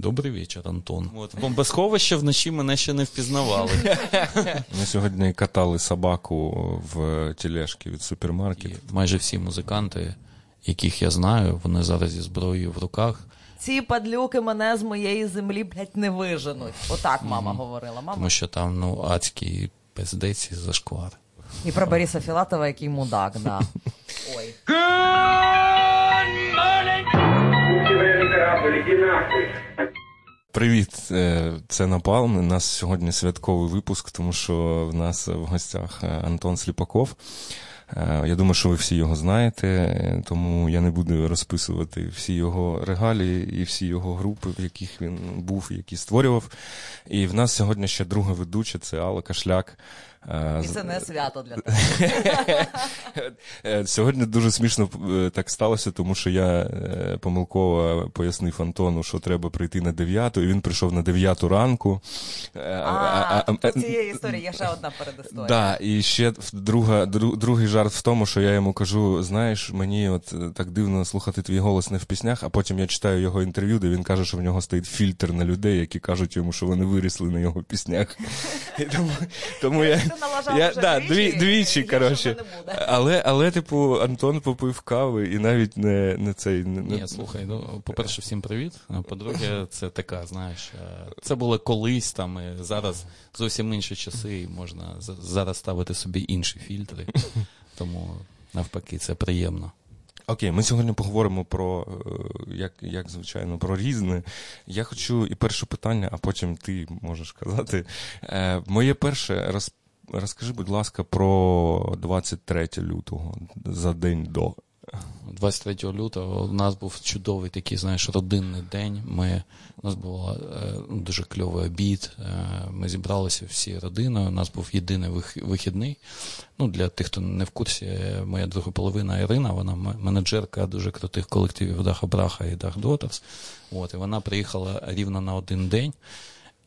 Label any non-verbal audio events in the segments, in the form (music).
Добрий вечір, Антон. От, бомбосховище вночі мене ще не впізнавали. (laughs) Ми сьогодні катали собаку в тележці від супермаркету. І майже всі музиканти, яких я знаю, вони зараз зі зброєю в руках. Ці падлюки мене з моєї землі, блядь, не виженуть. Отак мама говорила. Мама. Тому що там ну, адський пиздець і зашквар. І про Бориса Філатова, який мудак, да. (laughs) Ой. Привіт, е, це Напалм. У нас сьогодні святковий випуск, тому що в нас в гостях е, Антон Сліпаков. Е, Я думаю, що ви всі його знаєте, тому я не буду розписувати всі його регалії і всі його групи, в яких він був, які створював. І в нас сьогодні ще друга ведуча це Алла Кашляк. І це не свято для тебе. (laughs) Сьогодні дуже смішно е, так сталося, тому що я е, помилково пояснив Антону, що треба прийти на 9, і він прийшов на 9 ранку. Е, А, в цієї історії є ще одна передісторія. Да, і ще друга, дру- другий жарт в тому, що я йому кажу: знаєш, мені от так дивно слухати твій голос не в піснях, а потім я читаю його інтерв'ю, де він каже, що в нього стоїть фільтр на людей, які кажуть йому, що вони виросли на його піснях. (laughs) І тому, тому я, Ти налажав я вже да, двічі, дві, двічі, коротше. Але, але, типу, Антон попив кави і навіть не, не цей. Не, не- Ні, слухай, ну, по-перше, всім привіт. А По-друге, це така, знаєш, е, це було колись там, і зараз зовсім інші часи, і можна зараз ставити собі інші фільтри. Тому навпаки, це приємно. Окей, ми сьогодні поговоримо про, е, як, як звичайно, про різне. Я хочу і перше питання, а потім ти можеш казати. Е, моє перше, розкажи, будь ласка, про 23 лютого за день до. 23 лютого у нас був чудовий такий, знаєш, родинний день. Ми, у нас був е, дуже кльовий обід. Е, ми зібралися всі родиною. У нас був єдиний вих- вихідний. Ну, для тих, хто не в курсі, е, моя друга половина Ірина, вона менеджерка дуже крутих колективів Даха Браха і Дах Дотерс. От, і вона приїхала рівно на один день.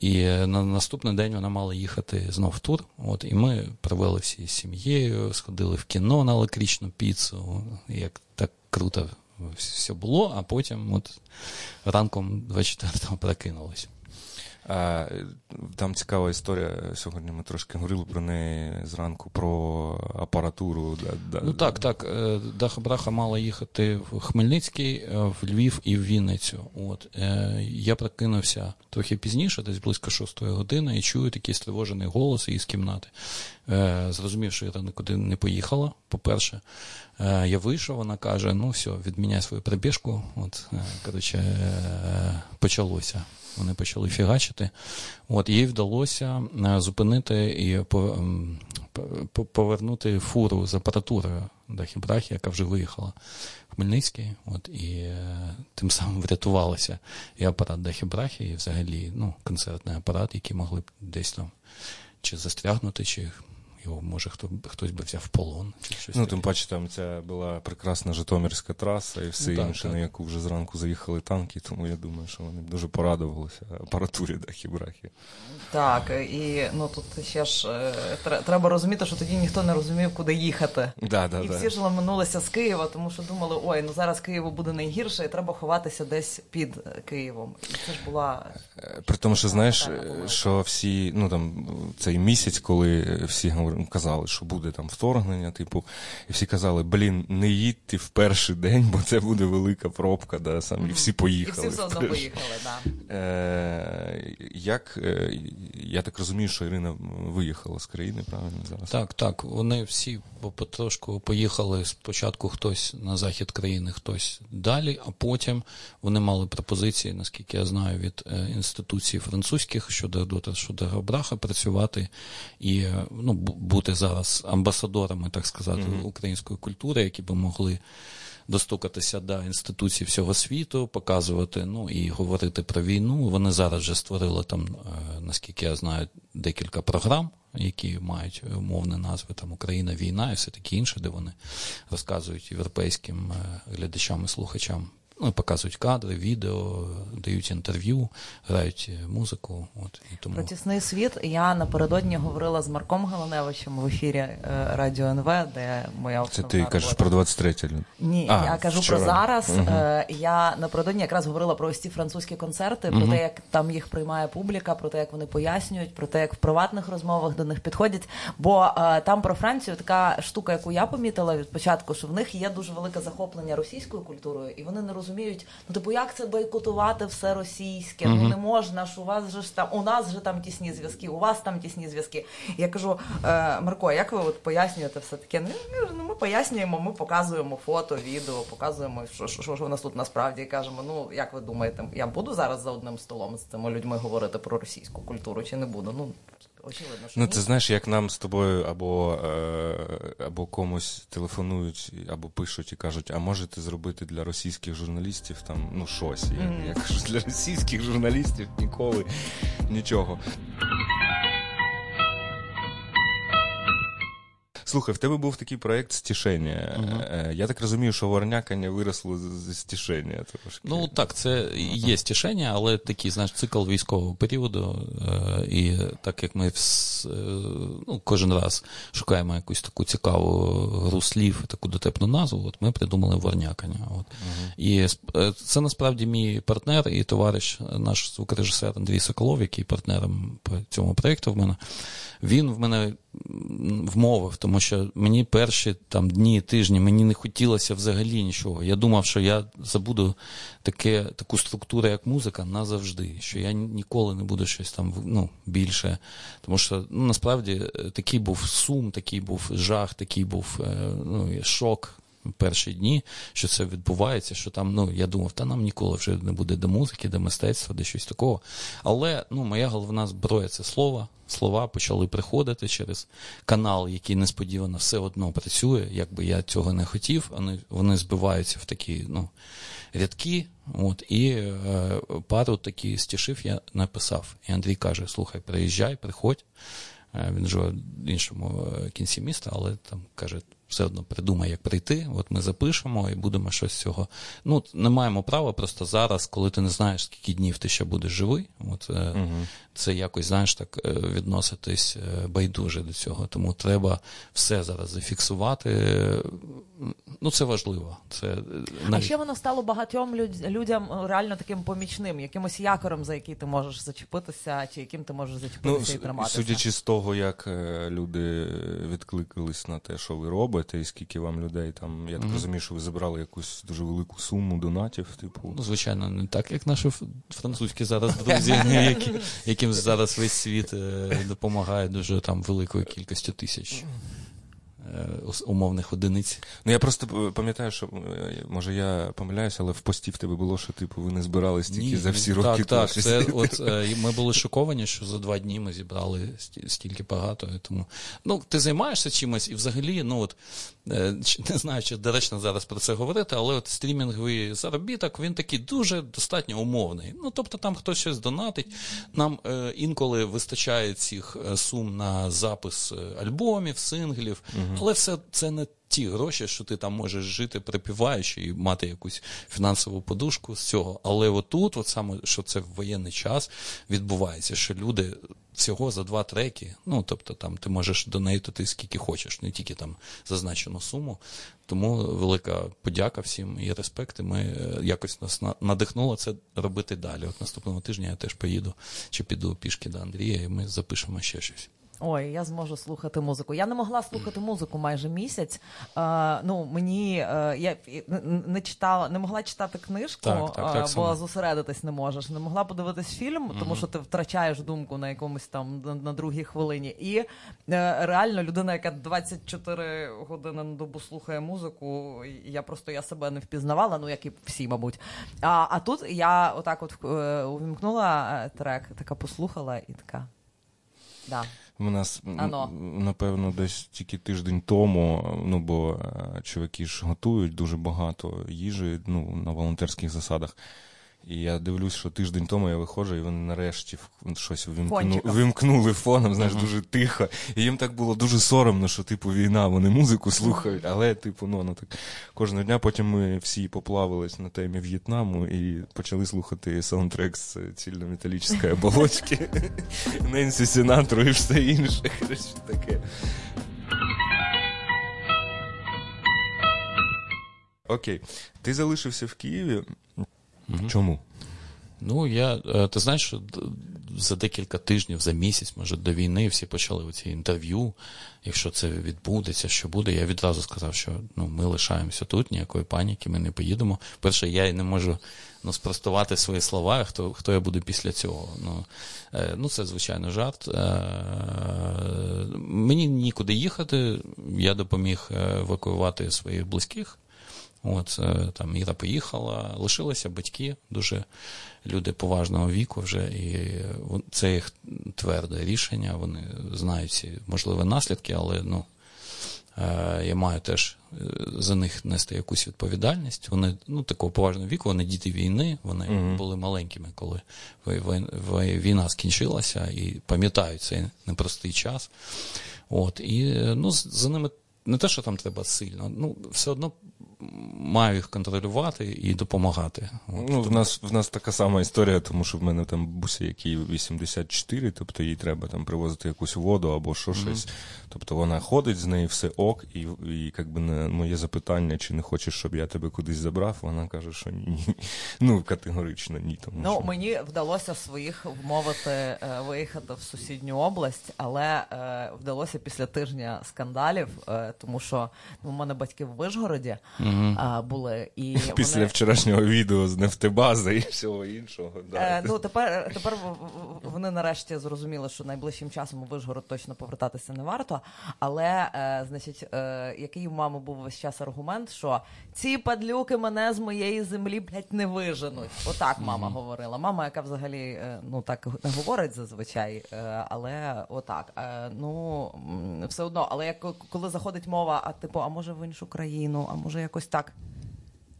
І на наступний день вона мала їхати знов в тур. От, і ми провели всі з сім'єю, сходили в кіно на лакрічну піцу. Як так круто все було, а потім от ранком 24-го прокинулись. Там цікава історія. Сьогодні ми трошки говорили про неї зранку, про апаратуру. Ну так, так. е, Даха Браха мала їхати в Хмельницький, е, в Львів і в Вінницю. От е, я прокинувся трохи пізніше, десь близько шостої години, і чую такий стривожений голос із кімнати. Зрозумів, що я нікуди не поїхала. По-перше, я вийшов, вона каже: ну все, відміняй свою прибіжку. От, коротше, почалося. Вони почали фігачити. От їй вдалося е, зупинити і по- м, по- повернути фуру з апаратурою Дахібрахі, яка вже виїхала в Хмельницький. От і е, тим самим врятувалося і апарат Дахібрахі, і взагалі ну, концертний апарат, який могли б десь там чи застрягнути, чи його може хто хтось би взяв в полон, чи щось. Ну, таке. тим паче, там ця була прекрасна Житомирська траса і все Ну, так, інше, так. на яку вже зранку заїхали танки, тому я думаю, що вони б дуже порадувалися апаратурі Дахібрахі. Так, і ну тут ще ж е, треба розуміти, що тоді ніхто не розумів, куди їхати. Да, да, і да. всі ж ламанулися з Києва, тому що думали, ой, ну зараз Києву буде найгірше, і треба ховатися десь під е, Києвом. І це ж була Е, При тому, що знаєш, що всі, ну там цей місяць, коли всі говорили, казали, що буде там вторгнення, типу, і всі казали, блін, не їдьте в перший день, бо це буде велика пробка, да, сам, і всі і поїхали. всі все одно поїхали. Да. Е, як, е, я так розумію, що Ірина виїхала з країни, правильно зараз? Так, так. Вони всі потрошку поїхали спочатку хтось на захід країни, хтось далі, а потім вони мали пропозиції, наскільки я знаю, від е, інституцій французьких щодо дота, щодо Габраха працювати і ну, бути зараз амбасадорами, так сказати, української культури, які би могли. Достукатися до інституцій всього світу, показувати, ну і говорити про війну. Вони зараз вже створили там, е, наскільки я знаю, декілька програм, які мають умовні назви там Україна, війна і все таке інше, де вони розказують європейським е, глядачам і слухачам ну, показують кадри, відео, дають інтерв'ю, грають музику. От, і тому... Про тісний світ я напередодні говорила з Марком Галаневичем в ефірі е, Радіо НВ, де моя Це ти кажеш робота. про 23 лют. Ні, А, я кажу вчора. про зараз. Е, Я напередодні якраз говорила про ось ці французькі концерти, про те, як там їх приймає публіка, про те, як вони пояснюють, про те, як в приватних розмовах до них підходять. Бо е, там про Францію така штука, яку я помітила від початку, що в них є дуже велике захоплення російською культурою, і вони не розуміють, ну типу, як це бойкотувати все російське? Ну не можна ж у вас же ж там у нас же там тісні зв'язки, у вас там тісні зв'язки. Я кажу, е, Марко, як ви от пояснюєте все таке? Ну, ну ми пояснюємо, ми показуємо фото, відео, показуємо, що, що, що у нас тут насправді і кажемо. Ну як ви думаєте, я буду зараз за одним столом з цими людьми говорити про російську культуру чи не буду? Ну очевидно, що Ну, ні. це знаєш, як нам з тобою або, е, або комусь телефонують, або пишуть і кажуть, а можете зробити для російських журналістів там ну щось. Я, я кажу, для російських журналістів ніколи нічого. Слухай, в тебе був такий проєкт стішення. Е, Я так розумію, що ворнякання виросло з- стішення трошки. Ну так, це є стішення, але такий, знаєш, цикл військового періоду. Е, і так як ми вс- е, ну, кожен раз шукаємо якусь таку цікаву гру слів, таку дотепну назву, от ми придумали ворнякання. От. І е, це насправді мій партнер і товариш, наш звукорежисер Андрій Соколов, який партнером по цьому проєкту в мене. Він в мене вмовив, тому що мені перші там дні, тижні мені не хотілося взагалі нічого. Я думав, що я забуду таке, таку структуру, як музика, назавжди, що я ніколи не буду щось там ну, більше. Тому що ну, насправді е, такий був сум, такий був жах, такий був е, ну, шок. Перші дні, що це відбувається, що там, ну я думав, та нам ніколи вже не буде до музики, до мистецтва, до щось такого. Але ну, моя головна зброя це слово. Слова почали приходити через канал, який несподівано все одно працює. Якби я цього не хотів, вони, вони збиваються в такі ну, рядки. От, і е, пару такі стішив я написав. І Андрій каже: слухай, приїжджай, приходь. Е, Він живе в іншому е, кінці міста, але там каже, все одно придумай, як прийти. От ми запишемо і будемо щось цього. Ну, не маємо права просто зараз, коли ти не знаєш, скільки днів ти ще будеш живий. От е, це якось, знаєш, так е, відноситись е, байдуже до цього. Тому треба все зараз зафіксувати. Ну, це важливо. Це е, А ще воно стало багатьом люд- людям реально таким помічним, якимось якором, за який ти можеш зачепитися, чи яким ти можеш Ну, зачепитися і с- триматися. судячи з того, як люди відкликались на те, що ви робите, і скільки вам людей там, я так розумію, що ви забрали якусь дуже велику суму донатів, типу. Ну, звичайно, не так, як наші французькі зараз (laughs) друзі, які, яким зараз весь світ е, допомагає дуже там великою кількістю тисяч умовних одиниць. Ну я просто пам'ятаю, що е, може я помиляюся, але в пості в тебе було, що типу ви не збирали стільки за всі роки. Так, так. Це, (laughs) от, е, ми були шоковані, що за два дні ми зібрали стільки багато. Тому, ну, ти займаєшся чимось, і взагалі, ну от е, не знаю, чи доречно зараз про це говорити, але от стрімінговий заробіток він такий дуже достатньо умовний. Ну, тобто там хтось щось донатить. Нам е, інколи вистачає цих е, сум на запис е, альбомів, синглів, але все це не ті гроші, що ти там можеш жити припіваючи і мати якусь фінансову подушку з цього. Але отут, от саме, що це в воєнний час відбувається, що люди всього за два треки, ну тобто там ти можеш донейтити скільки хочеш, не тільки там зазначену суму. Тому велика подяка всім і респект. І ми е, якось нас надихнуло це робити далі. От наступного тижня я теж поїду чи піду пішки до Андрія, і ми запишемо ще щось. Ой, я зможу слухати музику. Я не могла слухати музику майже місяць. Е, ну мені е, я не читала, не могла читати книжку, Так, так, так е, само. бо зосередитись не можеш. Не могла подивитись фільм, тому що ти втрачаєш думку на якомусь там на, на другій хвилині. І е, реально людина, яка 24 години на добу слухає музику, я просто я себе не впізнавала, ну як і всі, мабуть. А, а тут я отак, от е, увімкнула е, трек, така послухала і така. Да. У нас, Ано. напевно, десь тільки тиждень тому, ну бо е, чуваки ж готують дуже багато їжі ну, на волонтерських засадах. І я дивлюсь, що тиждень тому я виходжу, і вони нарешті щось вимкну, вимкнули фоном, знаєш, uh-huh. дуже тихо. І їм так було дуже соромно, що типу війна, вони музику слухають, але типу, ну, ну так кожного дня потім ми всі поплавились на темі В'єтнаму і почали слухати саундтрек з цільнометалічної оболочки, (laughs) Ненсі Сінатру і все інше. таке. Окей, ти залишився в Києві. Угу. Чому? Ну, я, е, ти знаєш, за декілька тижнів, за місяць, може, до війни всі почали оці інтерв'ю. Якщо це відбудеться, що буде, я відразу сказав, що ну, ми лишаємося тут, ніякої паніки, ми не поїдемо. Перше, я і не можу ну, спростувати свої слова, хто хто я буду після цього. Ну, е, ну це, звичайно, жарт. Е, мені нікуди їхати, я допоміг евакуювати своїх близьких. От е, там Іра поїхала, лишилися батьки, дуже люди поважного віку вже, і це їх тверде рішення. Вони знають ці можливі наслідки, але ну, е, я маю теж е, за них нести якусь відповідальність. Вони ну, такого поважного віку, вони діти війни, вони mm були маленькими, коли війна скінчилася, і пам'ятають цей непростий час. От, І ну, за ними не те, що там треба сильно, ну все одно маю їх контролювати і допомагати. От, ну, В нас в нас така сама історія, тому що в мене там бусі, який 84, тобто їй треба там привозити якусь воду або що mm-hmm. щось. Тобто вона ходить з нею, все ок, і і якби на моє запитання, чи не хочеш, щоб я тебе кудись забрав, вона каже, що ні. (laughs) Ну, категорично ні. Тому Ну, що... мені вдалося своїх вмовити е, виїхати в сусідню область, але е, вдалося після тижня скандалів, е, тому що ну, у мене батьки в Вишгороді mm-hmm. Були. І (laughs) Після вони... вчорашнього відео з нефтебази і всього іншого. Да. Е, ну, Тепер тепер вони нарешті зрозуміли, що найближчим часом у Вишгород точно повертатися не варто. Але, е, значить, е, який у мами був весь час аргумент, що ці падлюки мене з моєї землі блядь, не виженуть. Отак мама mm-hmm. говорила. Мама, яка взагалі е, ну так не говорить зазвичай, е, але отак. Е, ну все одно, але як коли заходить мова, а типу, а може в іншу країну, а може якось так.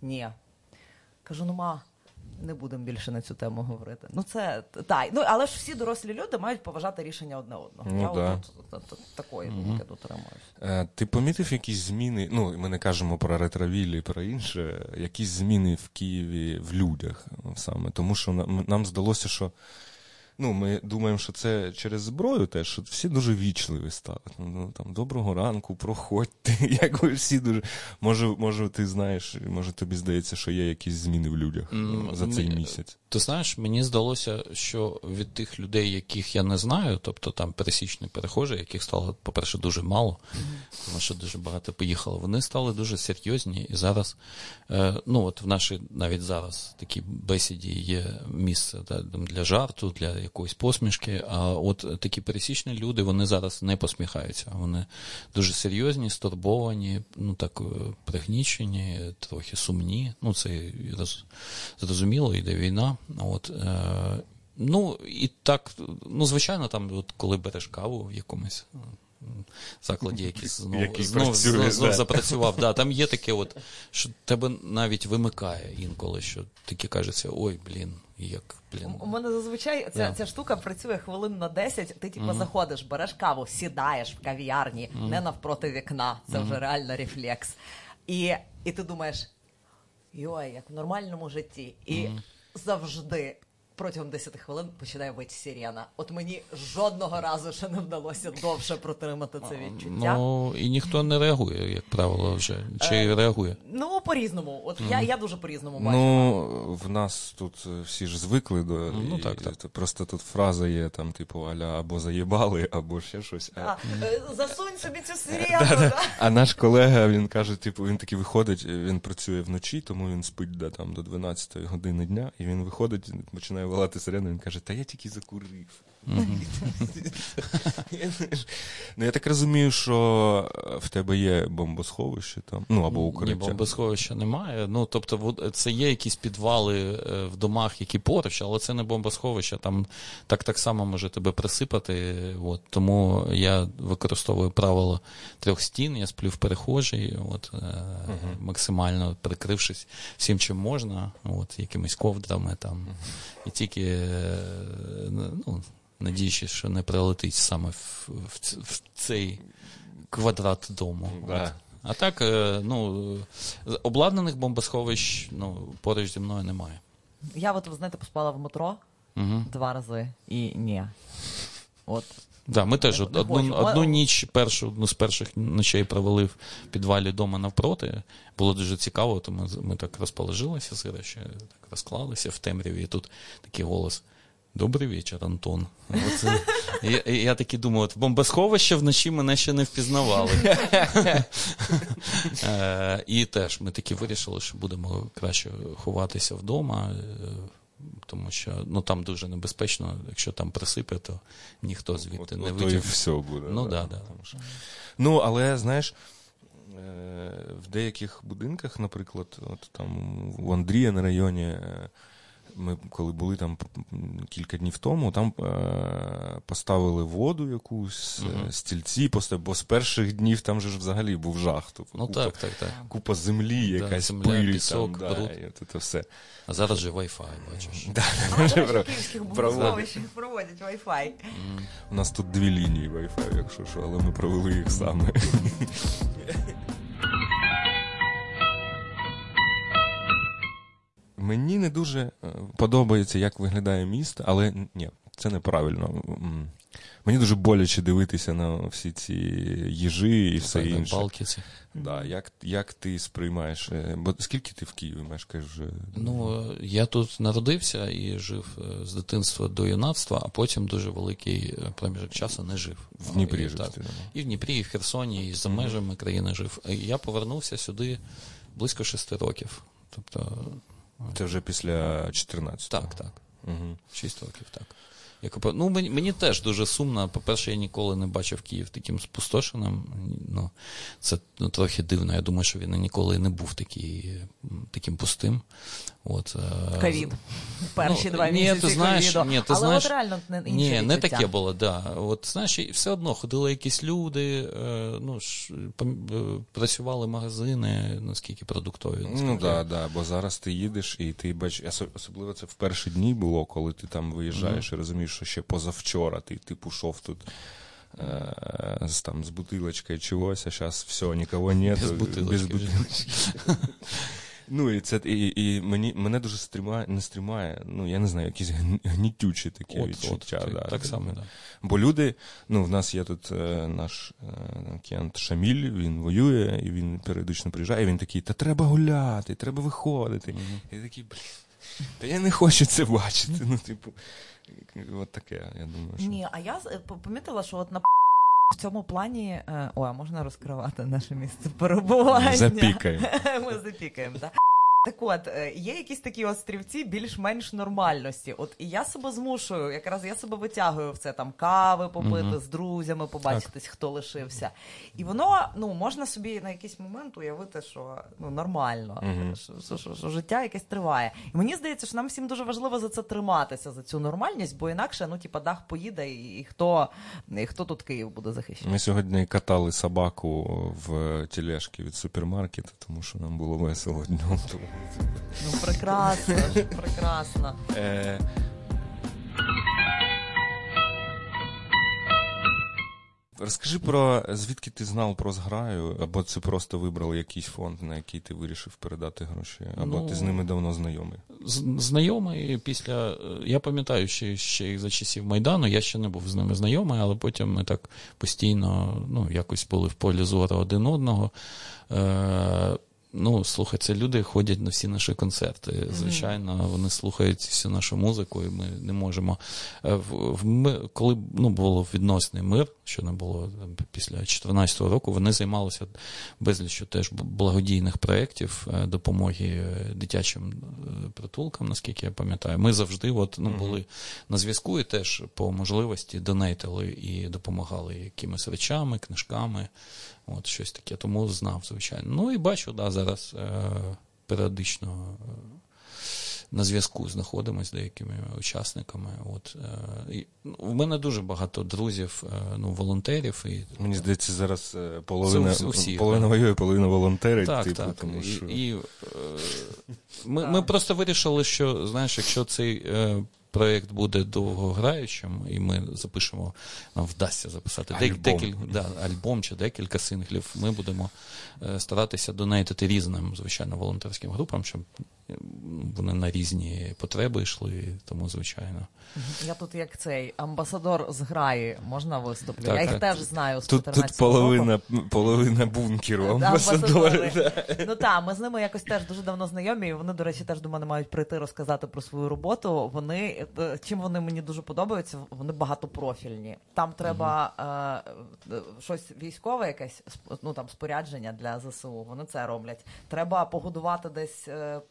Ні. Кажу, ну ма, не будемо більше на цю тему говорити. Ну це так. Ну але ж всі дорослі люди мають поважати рішення одне одного. Ну, Я да. от, от, от, такої думки дотримуюся. Е, ти помітив якісь зміни? Ну ми не кажемо про ретровілі, про інше, якісь зміни в Києві в людях саме, тому що нам, нам здалося, що ну, ми думаємо, що це через зброю теж, що всі дуже вічливі стали. Ну, ну там, Доброго ранку, проходьте. (laughs) Як ви всі дуже. Може, може, ти знаєш, може тобі здається, що є якісь зміни в людях mm, за цей місяць. Ти знаєш, мені здалося, що від тих людей, яких я не знаю, тобто там пересічні перехожі, яких стало, по-перше, дуже мало, тому що дуже багато поїхало, вони стали дуже серйозні. І зараз, е, ну от в нашій навіть зараз такій бесіді є місце да, для жарту, для якоїсь посмішки. А от такі пересічні люди вони зараз не посміхаються. Вони дуже серйозні, стурбовані, ну так е, пригнічені, трохи сумні. Ну, це зрозуміло, йде війна. От, е, Ну, і так, ну, звичайно, там, от коли береш каву в якомусь закладі, який знову знов, знов, знов запрацював. Да, Там є таке, от, (laughs) що тебе навіть вимикає інколи, що таке кажеться, ой, блін, як, блін. У мене зазвичай ця yeah. ця штука працює хвилин на 10, ти типу mm-hmm. заходиш, береш каву, сідаєш в кав'ярні, mm-hmm. не навпроти вікна, це mm-hmm. вже реально рефлекс. І і ти думаєш, йой, як в нормальному житті. І завжди протягом 10 хвилин починає вити сирена. От мені жодного разу ще не вдалося довше протримати це відчуття. Ну і ніхто не реагує, як правило, вже чи е, реагує? Ну по-різному. От mm. я я дуже по-різному бачу. Ну в нас тут е, всі ж звикли до ну, і, так, так. Просто тут фраза є там, типу, аля або заєбали, або ще щось. А, е, Засунь собі цю сирену. А наш колега він каже: типу, він такий виходить, він працює вночі, тому він спить да, там до 12 години дня, і він виходить, починає волати сирену, він каже, та я тільки закурив. Ну, я так розумію, що в тебе є бомбосховище там, ну або укриття. Ні, бомбосховища немає. Ну, тобто, це є якісь підвали е, в домах, які поруч, але це не бомбосховище, там так так само може тебе присипати. От. Тому я використовую правило трьох стін, я сплю в перехожій, от, максимально прикрившись всім, чим можна, от, якимись ковдрами там. І тільки е, ну, надіючись, що не прилетить саме в, в, в цей квадрат дому. Да. От. А так, е, ну, обладнаних бомбосховищ ну, поруч зі мною немає. Я от, ви знаєте, поспала в метро угу. два рази і ні. От. Да, ми теж одну одну ніч, першу одну з перших ночей провели в підвалі вдома навпроти. Було дуже цікаво, то ми ми так розположилися, так розклалися в темряві. І тут такий голос. Добрий вечір, Антон. Оце, я я таки думав, от бомбосховище вночі мене ще не впізнавали. (laughs) е, І теж ми таки вирішили, що будемо краще ховатися вдома, е, тому що ну, там дуже небезпечно, якщо там присипе, то ніхто звідти от, не витягне. То і все буде. Ну, да, да, ну але знаєш. Е, в деяких будинках, наприклад, от там в Андрія на районі е, ми коли були там кілька днів тому, там е, поставили воду якусь, uh стільці, поставили, бо з перших днів там же ж взагалі був жах. Тобто, ну, купа, так, так, так. купа землі, якась земля, пиль, пісок, там, да, і це все. А зараз же Wi-Fi, бачиш. (laughs) Да, в київських бомбосховищах проводять Wi-Fi. У нас тут дві лінії Wi-Fi, якщо що, але ми провели їх саме. (laughs) Мені не дуже е, подобається, як виглядає місто, але ні, це неправильно. Мені дуже боляче дивитися на всі ці їжі і все інше. Палки ці. Да, Як як ти сприймаєш? Е, бо скільки ти в Києві мешкаєш вже? Ну, я тут народився і жив е, з дитинства до юнацтва, а потім дуже великий проміжок часу не жив. В Дніпрі і, жив. Так, і в Дніпрі, і в Херсоні, і за межами країни жив. Я повернувся сюди близько шести років. Тобто вже після 14 Так, так. Угу. 6 років, так. Я. Ну, мені, мені теж дуже сумно. По-перше, я ніколи не бачив Київ таким спустошеним. Ну, Це ну, трохи дивно. Я думаю, що він ніколи не був такий, таким пустим. От, е, Ковід. Перші ну, два місяці. Ні, ти знаєш, ні, ти Але знаєш, от реально не інше Ні, не таке було, да. От знаєш, все одно ходили якісь люди, е, ну, ж, е, працювали магазини, наскільки продуктові. Ну так, да, бо зараз ти їдеш і ти бачиш, особливо це в перші дні було, коли ти там виїжджаєш mm-hmm. і розумієш, що ще позавчора ти типу шов тут. С, там, с бутылочкой чогось, а зараз все, нікого нет. Без бутилочки. Без бутилочки. Ну, і це і, і мені мене дуже стрімає, не стрімає, ну я не знаю, якісь гнітючі такі от, відчуття. От, да, так само, да. Бо люди, ну, в нас є тут е, наш е, кент Шаміль, він воює, і він періодично приїжджає, і він такий, та треба гуляти, треба виходити. Mm-hmm. І такий, блін, та я не хочу це бачити. Ну, типу, от таке, я думаю. що... Ні, а я помітила, що от на в цьому плані, е, о, а можна розкривати наше місце перебування? Запікаємо. (laughs) Ми запікаємо, так? Так от, е, є якісь такі острівці більш-менш нормальності. От і я себе змушую, якраз я себе витягую в це там кави попити uh-huh. з друзями, побачитись, так. хто лишився. І воно ну можна собі на якийсь момент уявити, що ну нормально, uh-huh. що, що, що, що життя якесь триває. І мені здається, що нам всім дуже важливо за це триматися, за цю нормальність, бо інакше ну типа дах поїде, і, і хто і хто тут Київ буде захищати. Ми сьогодні катали собаку в тележці від супермаркету, тому що нам було весело днем. Ну, прекрасно, прекрасно. Е, Розкажи про звідки ти знав про зграю, або це просто вибрали якийсь фонд, на який ти вирішив передати гроші, або ну, ти з ними давно знайомий? Знайомий після. Я пам'ятаю, ще ще за часів Майдану, я ще не був з ними знайомий, але потім ми так постійно ну, якось були в полі зору один одного. Е, Ну, слухай, це люди ходять на всі наші концерти. Звичайно, вони слухають всю нашу музику, і ми не можемо. Е, в, в ми, коли ну, було відносний мир, що не було там, після 2014 року, вони займалися безліччю теж благодійних проєктів е, допомоги е, дитячим притулкам, наскільки я пам'ятаю. Ми завжди от, ну, були на зв'язку і теж по можливості донейтили і допомагали якимись речами, книжками. От щось таке, тому знав, звичайно. Ну і бачу, да, зараз е, періодично е, на зв'язку знаходимося з деякими учасниками. От, е, і, ну, У мене дуже багато друзів, е, ну, волонтерів. І, Мені здається, зараз е, половина усіх, половина воює, половина волонтерів. Так, типу, так. Тому що... І, і, ми, ми просто вирішили, що знаєш, якщо цей проєкт буде довгограючим, і ми запишемо, нам вдасться записати альбом. Декіль, да, альбом чи декілька синглів. Ми будемо е, старатися донейтити різним, звичайно, волонтерським групам, щоб вони на різні потреби йшли, тому звичайно. Я тут як цей амбасадор з граї можна виступлю. Так, Я їх так. теж знаю з Тут тут половина року. половина бункеру. амбасадори. Да. Ну так, ми з ними якось теж дуже давно знайомі. і Вони, до речі, теж до мене мають прийти розказати про свою роботу. Вони е, чим вони мені дуже подобаються, вони багатопрофільні. Там треба угу. е, щось військове, якесь ну там спорядження для ЗСУ. Вони це роблять. Треба погодувати десь. Е,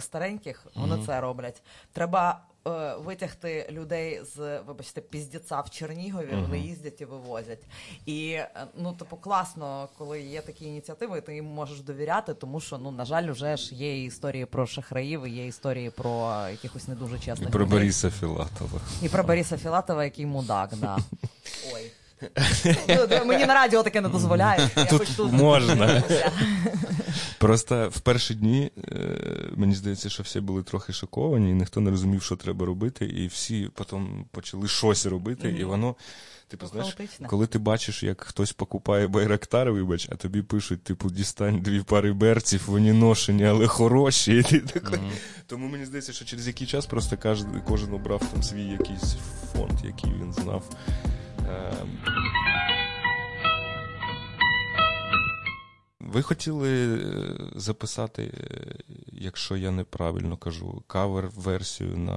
стареньких, вони mm-hmm. це роблять. Треба е, витягти людей з, вибачте, піздіця в Чернігові. Вони їздять і вивозять. І е, ну, типу, класно, коли є такі ініціативи, ти їм можеш довіряти, тому що ну на жаль, вже ж є історії про шахраїв, і є історії про якихось не дуже чесних І про людей. Бориса Філатова. І про Бориса Філатова, який мудак, да. (laughs) Ой. Ну, мені на радіо таке не дозволяє. Тут, тут можна. Просто в перші дні е, мені здається, що всі були трохи шоковані, і ніхто не розумів, що треба робити, і всі потім почали щось робити, mm-hmm. і воно. Типу, знаєш, коли ти бачиш, як хтось покупає байрактар, вибач, а тобі пишуть, типу, дістань дві пари берців, вони ношені, але хороші. (laughs) І ти такий... Mm-hmm. Тому мені здається, що через який час просто кожен, кожен обрав там свій якийсь фонд, який він знав. Ви хотіли е, записати, е, якщо я неправильно кажу, кавер-версію на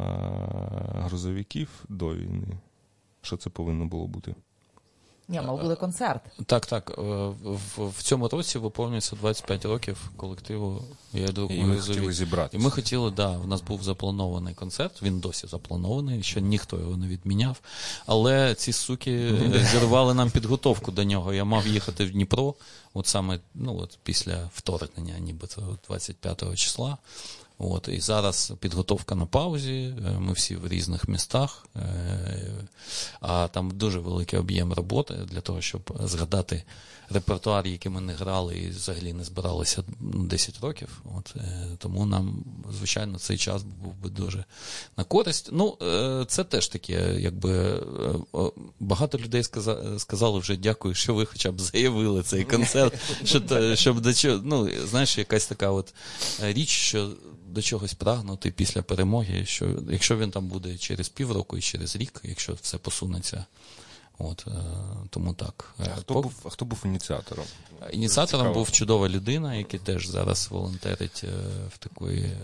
грузовиків до війни? Що це повинно було бути? Ні, мав буде концерт. Так, так. Е, в, в цьому році виповнюється 25 років колективу. Я йду І ми хотіли зібрати. І ми хотіли, да, в нас був запланований концерт, він досі запланований, ще ніхто його не відміняв. Але ці суки (laughs) зірвали нам підготовку до нього. Я мав їхати в Дніпро, от саме ну, от після вторгнення, нібито 25 числа. От, І зараз підготовка на паузі, е, ми всі в різних містах, е, а там дуже великий об'єм роботи для того, щоб згадати репертуар, який ми не грали і взагалі не збиралися 10 років. От, е, Тому нам, звичайно, цей час був би дуже на користь. Ну, Це теж таке, якби багато людей сказали вже дякую, що ви хоча б заявили цей концерт. Щоб до чого, ну, знаєш, якась така от річ, що до чогось прагнути після перемоги, що якщо він там буде через півроку і через рік, якщо все посунеться. От, е, Тому так. А хто був а хто був ініціатором? Ініціатором Цікаво. був чудова людина, який теж зараз волонтерить е, в такої, е,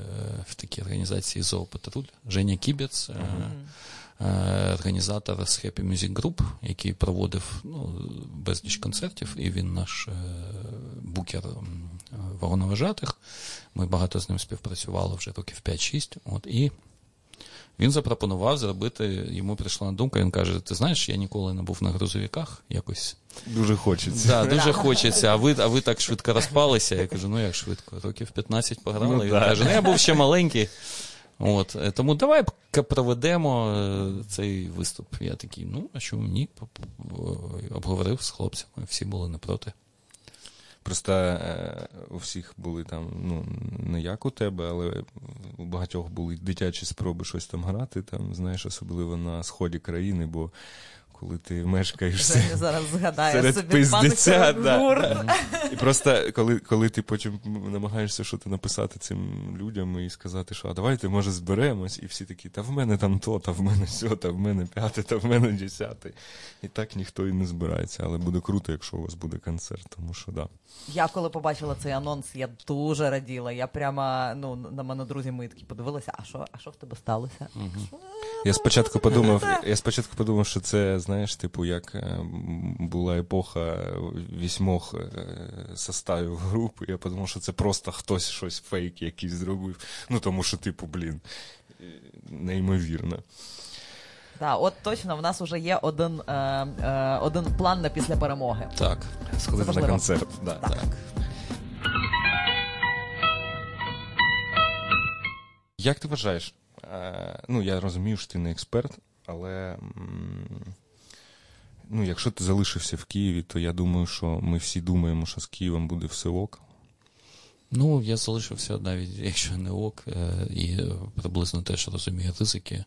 в такій організації Зоопатруль. Женя Кібець, uh-huh. організатор з Happy Music Group, який проводив ну, безліч концертів, і він наш букер вагоноважатих. Ми багато з ним співпрацювали вже років 5-6. От, І він запропонував зробити, йому прийшла на думка, він каже: Ти знаєш, я ніколи не був на грузовиках якось. Дуже хочеться. Да, Дуже хочеться, а ви а ви так швидко розпалися. Я кажу, ну як швидко, років 15 пограли. Ну, він да. каже, ну я був ще маленький. От, Тому давай проведемо е, цей виступ. Я такий, ну, а чому ні? Обговорив з хлопцями, всі були не проти. Просто е, у всіх були там, ну, не як у тебе, але у багатьох були дитячі спроби щось там грати, там, знаєш, особливо на сході країни, бо коли ти мешкаєш Женя зараз згадає серед собі пиздеця. Да. І просто коли, коли ти потім намагаєшся щось написати цим людям і сказати, що а давайте, може, зберемось, і всі такі, та в мене там то, та в мене сьо, та в мене п'яте, та в мене десяте. І так ніхто і не збирається. Але буде круто, якщо у вас буде концерт, тому що да. Я коли побачила цей анонс, я дуже раділа. Я прямо ну на мене друзі мої такі подивилися, а що, а що в тебе сталося? Я спочатку подумав, я спочатку подумав, що це, знаєш, типу, як е, була епоха вісьмох е, составів групи. Я подумав, що це просто хтось щось фейк якийсь зробив. Ну тому що, типу, блін, е, неймовірно. Так, от точно в нас вже є один, е, е, один план на після перемоги. Так. Сходити на концерт. Да. Так. Як ти вважаєш? Е, ну, я розумію, що ти не експерт, але м, ну, якщо ти залишився в Києві, то я думаю, що ми всі думаємо, що з Києвом буде все ок. Ну, я залишився навіть, якщо не ок, е, і приблизно теж розумію ризики.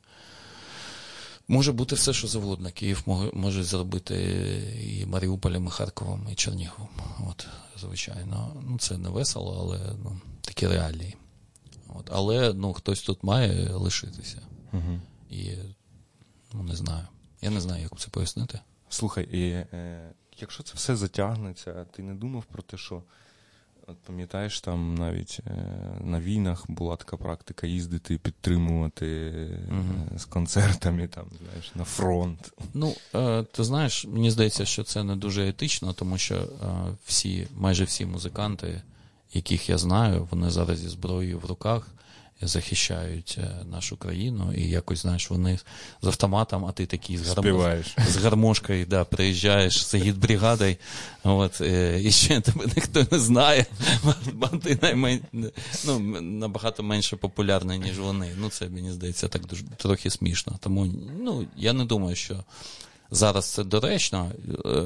Може бути все, що завгодно. Київ може зробити і Маріуполем, і Харковом, і Черніговом. От, звичайно. Ну, це не весело, але ну, такі реалії. От. Але ну, хтось тут має лишитися. Угу. І ну, не знаю. Я не знаю, як це пояснити. Слухай, і, е, якщо це все затягнеться, ти не думав про те, що от пам'ятаєш, там навіть е, на війнах була така практика їздити, підтримувати е, з концертами, там, знаєш, на фронт. Ну, е, ти знаєш, мені здається, що це не дуже етично, тому що е, всі, майже всі музиканти, яких я знаю, вони зараз зі зброєю в руках захищають е, нашу країну, і якось, знаєш, вони з автоматом, а ти такий з, гармо... Співаєш. з гармошкою, да, приїжджаєш з гідбригадою, от, е, і ще тебе ніхто не знає, бо ти наймен... ну, набагато менше популярний, ніж вони. Ну, це, мені здається, так дуже трохи смішно. Тому ну, я не думаю, що зараз це доречно. Е,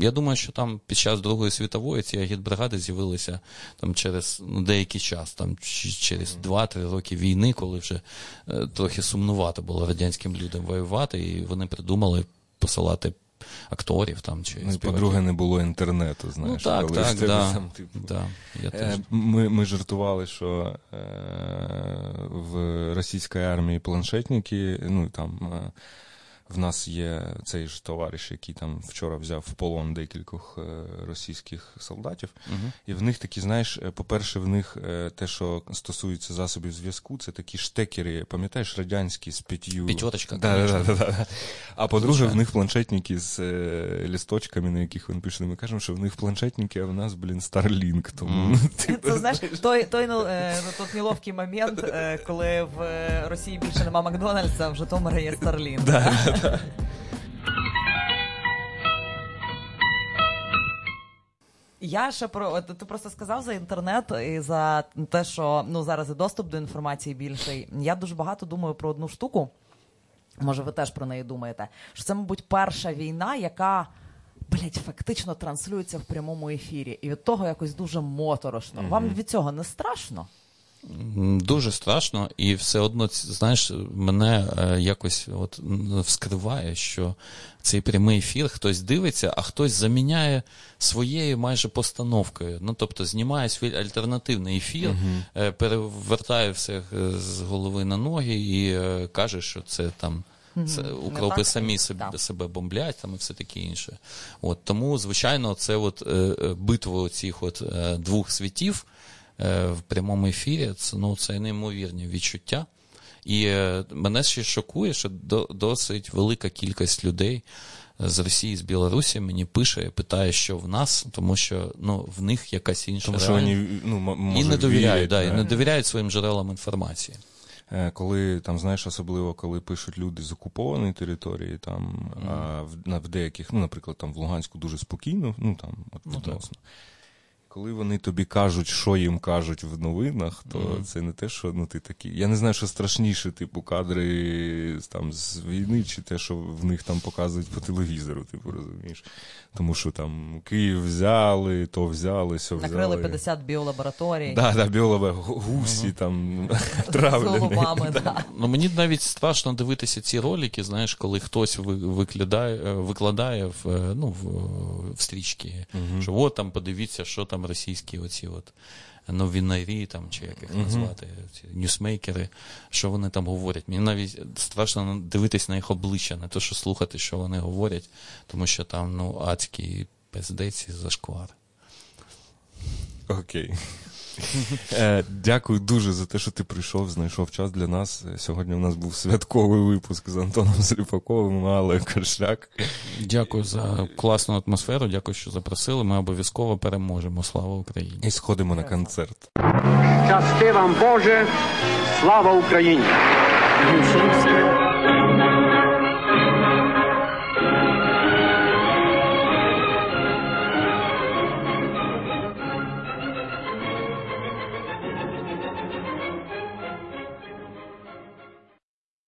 Я думаю, що там під час Другої світової ці агітбригади з'явилися там через ну, деякий час, там через 2-3 роки війни, коли вже е, трохи сумнувато було радянським людям воювати, і вони придумали посилати акторів там чи Ну, по-друге, не було інтернету, знаєш. ну так, коли так, да, там, типу, да, я Е. Ми, ми жартували, що е, в російській армії планшетники, ну там е, в нас є цей ж товариш, який там вчора взяв в полон декількох е, російських солдатів. Мгм. І в них такі, знаєш, е, по-перше, в них е, те, що стосується засобів зв'язку, це такі штекери, пам'ятаєш, радянські з п'ятью. П'ятерочка, да, да, да, да. А по-друге, в них планшетники з лісточками, на яких вони пишуть. Ми кажемо, що в них планшетники, а в нас, блін, Starlink. Тому Мгм. ну, типу, Це знаєш, той, той ну, ну, неловкий момент, коли в Росії більше нема Макдональдса, а в Житомирі є Старлін. Я ще про от ти просто сказав за інтернет і за те, що ну зараз і доступ до інформації більший. Я дуже багато думаю про одну штуку. Може, ви теж про неї думаєте? Що це, мабуть, перша війна, яка блять, фактично транслюється в прямому ефірі, і від того якось дуже моторошно. Вам від цього не страшно? Дуже страшно, і все одно, знаєш, мене е, якось от вскриває, що цей прямий ефір хтось дивиться, а хтось заміняє своєю майже постановкою. Ну, тобто знімає свій альтернативний ефір, е, перевертає все е, з голови на ноги і каже, що це там. Це укропи так, самі так. себе, себе бомблять там і все таке інше. От, тому, звичайно, це от, е, битва цих от, е, двох світів в прямому ефірі, це, ну, це неймовірні відчуття. І е, мене ще шокує, що досить велика кількість людей з Росії, з Білорусі мені пише питає, що в нас, тому що ну, в них якась інша Тому що вони ну, м- і не довіряють, вірять, да, і не довіряють своїм джерелам інформації. Е, Коли там, знаєш, особливо коли пишуть люди з окупованої території, там а в, на, в деяких, ну, наприклад, там в Луганську дуже спокійно, ну там от Ну, відносно. Коли вони тобі кажуть, що їм кажуть в новинах, то mm. це не те, що ну ти такий. Я не знаю, що страшніше, типу, кадри там з війни, чи те, що в них там показують по телевізору, типу, розумієш. Тому що там Київ взяли, то взяли, все взяли. Накрили 50 біолабораторій. Да, да, біолабе, гусі uh-huh. там (laughs) травлені. Да. Ну мені навіть страшно дивитися ці ролики, знаєш, коли хтось викладає, викладає в ну, в, в стрічки, uh-huh. що от там подивіться, що там російські оці от новінарі, там, чи як їх назвати, ці ньюсмейкери, що вони там говорять. Мені навіть страшно дивитись на їх обличчя, не те, що слухати, що вони говорять, тому що там ну, адські пиздеці зашквар. Окей. Е, Дякую дуже за те, що ти прийшов, знайшов час для нас. Сьогодні у нас був святковий випуск з Антоном Сліпаковим, але Каршляк. Дякую за класну атмосферу, дякую, що запросили. Ми обов'язково переможемо. Слава Україні! І сходимо на концерт. Щасти вам Боже, слава Україні!